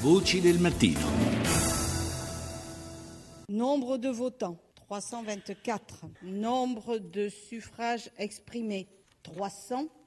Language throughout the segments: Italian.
Voci del mattino. Nombre de votants 324. Nombre de suffrages exprimés 300.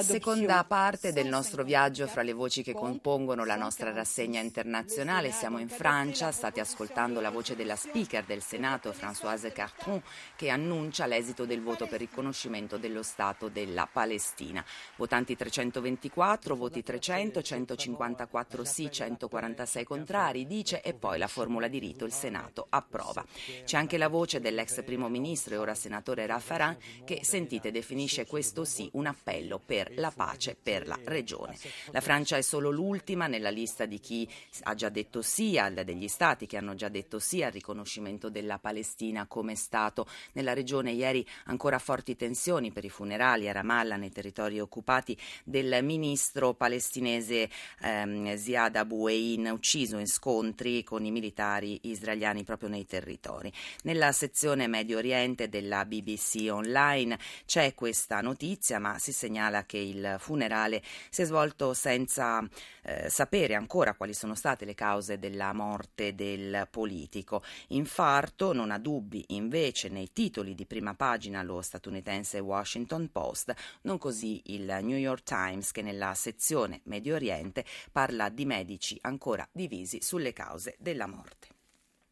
Seconda parte del nostro viaggio fra le voci che compongono la nostra rassegna internazionale. Siamo in Francia, state ascoltando la voce della speaker del Senato, Françoise Cartron, che annuncia l'esito del voto per riconoscimento dello Stato della Palestina. Votanti 324, voti 300, 154 sì, 146 contrari, dice e poi la formula di rito il Senato approva. C'è anche la voce dell'ex primo ministro e ora senatore Raffaran che, sentite, definisce questo sì un appello appello per la pace per la regione. La Francia è solo l'ultima nella lista di chi ha già detto sì, degli stati che hanno già detto sì al riconoscimento della Palestina come Stato. Nella regione ieri ancora forti tensioni per i funerali a Ramallah nei territori occupati del ministro palestinese ehm, Ziad Abu Ein ucciso in scontri con i militari israeliani proprio nei territori. Nella sezione Medio Oriente della BBC Online c'è questa notizia ma si segnala segnala che il funerale si è svolto senza eh, sapere ancora quali sono state le cause della morte del politico. Infarto, non ha dubbi invece nei titoli di prima pagina lo statunitense Washington Post, non così il New York Times che nella sezione Medio Oriente parla di medici ancora divisi sulle cause della morte.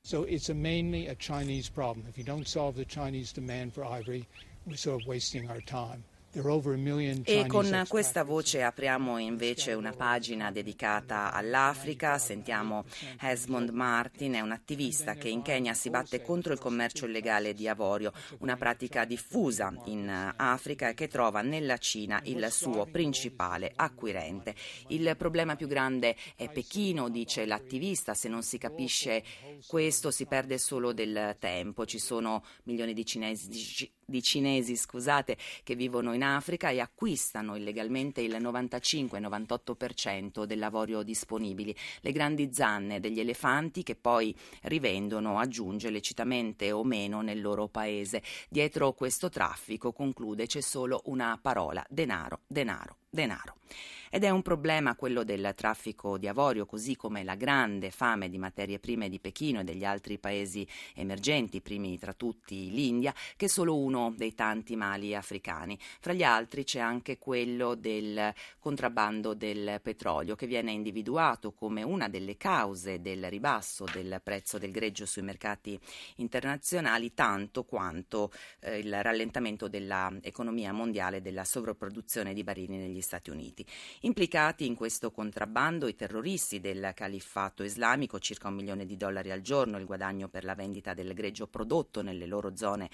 So it's a mainly a Chinese problem. If you don't solve the Chinese demand for ivory, we're sort of wasting our time. E con questa voce apriamo invece una pagina dedicata all'Africa. Sentiamo Esmond Martin, è un attivista che in Kenya si batte contro il commercio illegale di avorio, una pratica diffusa in Africa e che trova nella Cina il suo principale acquirente. Il problema più grande è Pechino, dice l'attivista, se non si capisce questo si perde solo del tempo. Ci sono milioni di cinesi di cinesi scusate, che vivono in Africa e acquistano illegalmente il 95-98% dell'avorio disponibile. Le grandi zanne degli elefanti che poi rivendono, aggiunge lecitamente o meno nel loro paese. Dietro questo traffico, conclude, c'è solo una parola, denaro, denaro, denaro. Ed è un problema quello del traffico di avorio, così come la grande fame di materie prime di Pechino e degli altri paesi emergenti, primi tra tutti l'India, che è solo uno dei tanti mali africani. Fra gli altri c'è anche quello del contrabbando del petrolio, che viene individuato come una delle cause del ribasso del prezzo del greggio sui mercati internazionali, tanto quanto eh, il rallentamento dell'economia mondiale e della sovrapproduzione di barili negli Stati Uniti. Implicati in questo contrabbando i terroristi del califfato islamico, circa un milione di dollari al giorno, il guadagno per la vendita del greggio prodotto nelle loro zone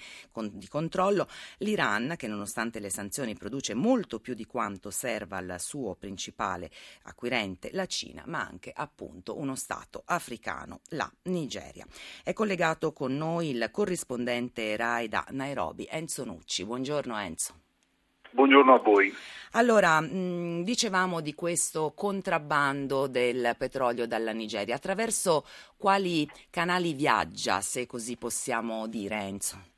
di controllo, l'Iran, che nonostante le sanzioni produce molto più di quanto serva al suo principale acquirente, la Cina, ma anche appunto uno Stato africano, la Nigeria. È collegato con noi il corrispondente RAI da Nairobi, Enzo Nucci. Buongiorno Enzo. Buongiorno a voi. Allora, mh, dicevamo di questo contrabbando del petrolio dalla Nigeria. Attraverso quali canali viaggia, se così possiamo dire, Enzo?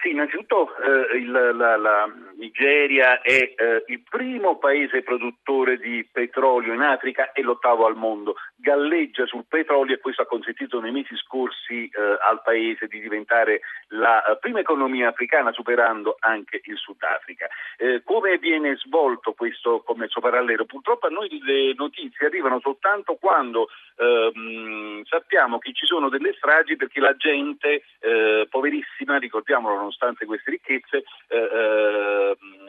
Sì, innanzitutto eh, il, la, la, Nigeria è eh, il primo paese produttore di petrolio in Africa e l'ottavo al mondo. Galleggia sul petrolio e questo ha consentito nei mesi scorsi eh, al paese di diventare la eh, prima economia africana superando anche il Sudafrica. Eh, come viene svolto questo commercio parallelo? Purtroppo a noi le notizie arrivano soltanto quando ehm, sappiamo che ci sono delle stragi perché la gente eh, poverissima, ricordiamolo nonostante queste ricchezze,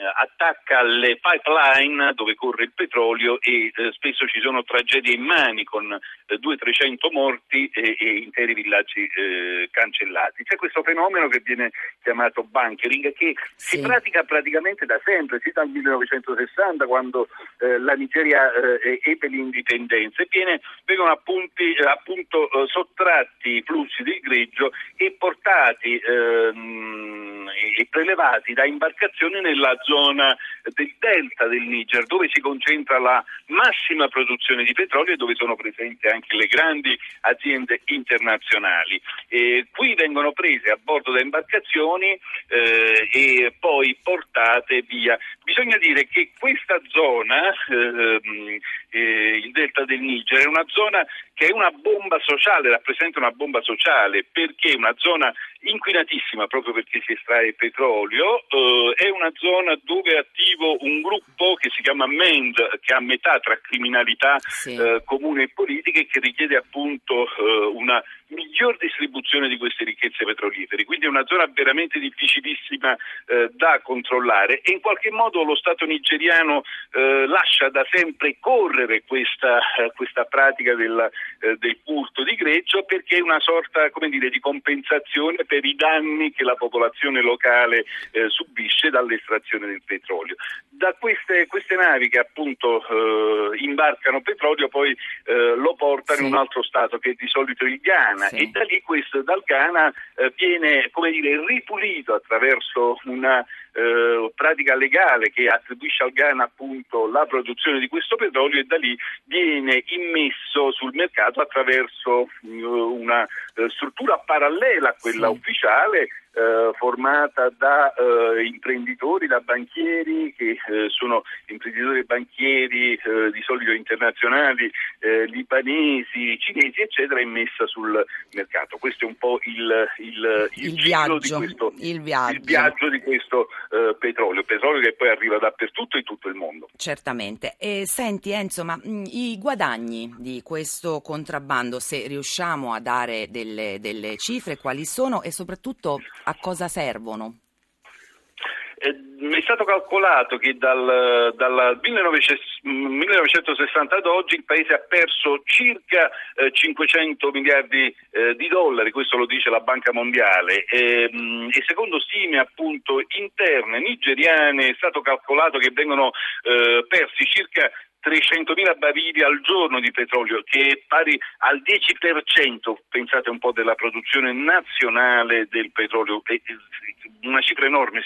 attacca le pipeline dove corre il petrolio e eh, spesso ci sono tragedie immani con eh, 200-300 morti e, e interi villaggi eh, cancellati. C'è questo fenomeno che viene chiamato bunkering che sì. si pratica praticamente da sempre, si dal 1960 quando eh, la Nigeria eh, ebbe l'indipendenza e viene, vengono appunti, eh, appunto sottratti i flussi del greggio e portati ehm, e prelevati da imbarcazioni nella zona del delta del Niger, dove si concentra la massima produzione di petrolio e dove sono presenti anche le grandi aziende internazionali. E qui vengono prese a bordo da imbarcazioni eh, e poi portate via. Bisogna dire che questa zona, eh, eh, il delta del Niger, è una zona che è una bomba sociale, rappresenta una bomba sociale perché è una zona inquinatissima proprio perché si estrae petrolio, eh, è una zona dove è attivo un gruppo che si chiama MEND, che ha metà tra criminalità sì. eh, comune e politica e che richiede appunto eh, una miglior distribuzione di queste ricchezze petrolifere, quindi è una zona veramente difficilissima eh, da controllare e in qualche modo lo Stato nigeriano eh, lascia da sempre correre questa, eh, questa pratica del, eh, del furto di greggio perché è una sorta dire, di compensazione per i danni che la popolazione locale eh, subisce dall'estrazione del petrolio. Da queste, queste navi che appunto eh, imbarcano petrolio poi lo portano sì. in un altro Stato che è di solito il Ghana Ghana sì. e da lì questo dal Ghana eh, viene come dire, ripulito attraverso una eh, pratica legale che attribuisce al Ghana appunto la produzione di questo petrolio e da lì viene immesso sul mercato attraverso uh, una uh, struttura parallela a quella sì. ufficiale eh, formata da eh, imprenditori, da banchieri che eh, sono imprenditori e banchieri eh, di solito internazionali, eh, libanesi, cinesi, eccetera, e messa sul mercato. Questo è un po' il, il, il, il viaggio, di questo, il viaggio. viaggio di questo eh, petrolio, petrolio che poi arriva dappertutto in tutto il mondo. Certamente. E senti Enzo, ma mh, i guadagni di questo contrabbando, se riusciamo a dare delle, delle cifre, quali sono e soprattutto a cosa servono? Eh, è stato calcolato che dal, dal 1960 ad oggi il Paese ha perso circa eh, 500 miliardi eh, di dollari, questo lo dice la Banca Mondiale, e, ehm, e secondo stime appunto interne nigeriane è stato calcolato che vengono eh, persi circa 300.000 barili al giorno di petrolio, che è pari al 10%, pensate un po', della produzione nazionale del petrolio, una cifra enorme,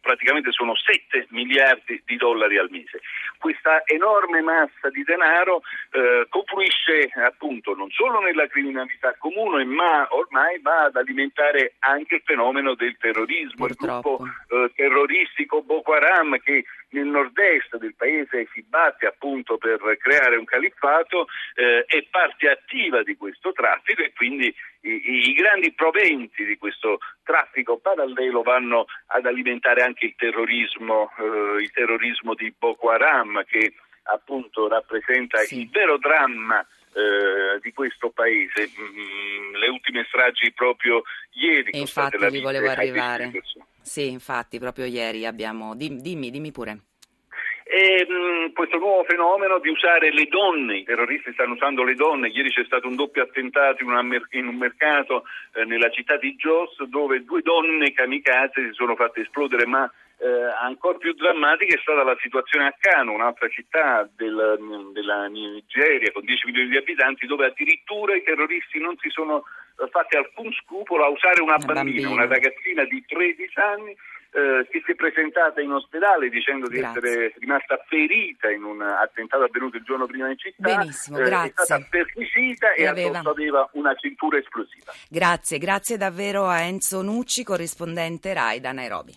praticamente sono 7 miliardi di dollari al mese. Questa enorme massa di denaro eh, confluisce appunto non solo nella criminalità comune, ma ormai va ad alimentare anche il fenomeno del terrorismo, Purtroppo. il gruppo eh, terroristico Boko Haram che nel nord-est del paese si batte appunto per creare un califfato, eh, è parte attiva di questo traffico e quindi i, i, grandi proventi di questo traffico parallelo vanno ad alimentare anche il terrorismo, eh, il terrorismo di Boko Haram che appunto rappresenta sì. il vero dramma eh, di questo paese. Mm, le ultime stragi proprio ieri. E infatti li volevo arrivare. Sì, infatti proprio ieri abbiamo... Dimmi, dimmi pure. E, mh, mm, questo nuovo fenomeno di usare le donne, i terroristi stanno usando le donne, ieri c'è stato un doppio attentato in, una, in un mercato eh, nella città di Jos dove due donne kamikaze si sono fatte esplodere, ma eh, ancora più drammatica è stata la situazione a Kano, un'altra città del, della Nigeria con 10 milioni di abitanti dove addirittura i terroristi non si sono eh, fatti alcun scrupolo a usare una, bambina, bambina, una ragazzina di 13 anni eh, che si è presentata in ospedale dicendo di grazie. essere rimasta ferita in un attentato avvenuto il giorno prima in città. Benissimo, grazie. È stata perquisita e, e aveva... aveva una cintura esplosiva. Grazie, grazie davvero a Enzo Nucci, corrispondente RAI da Nairobi.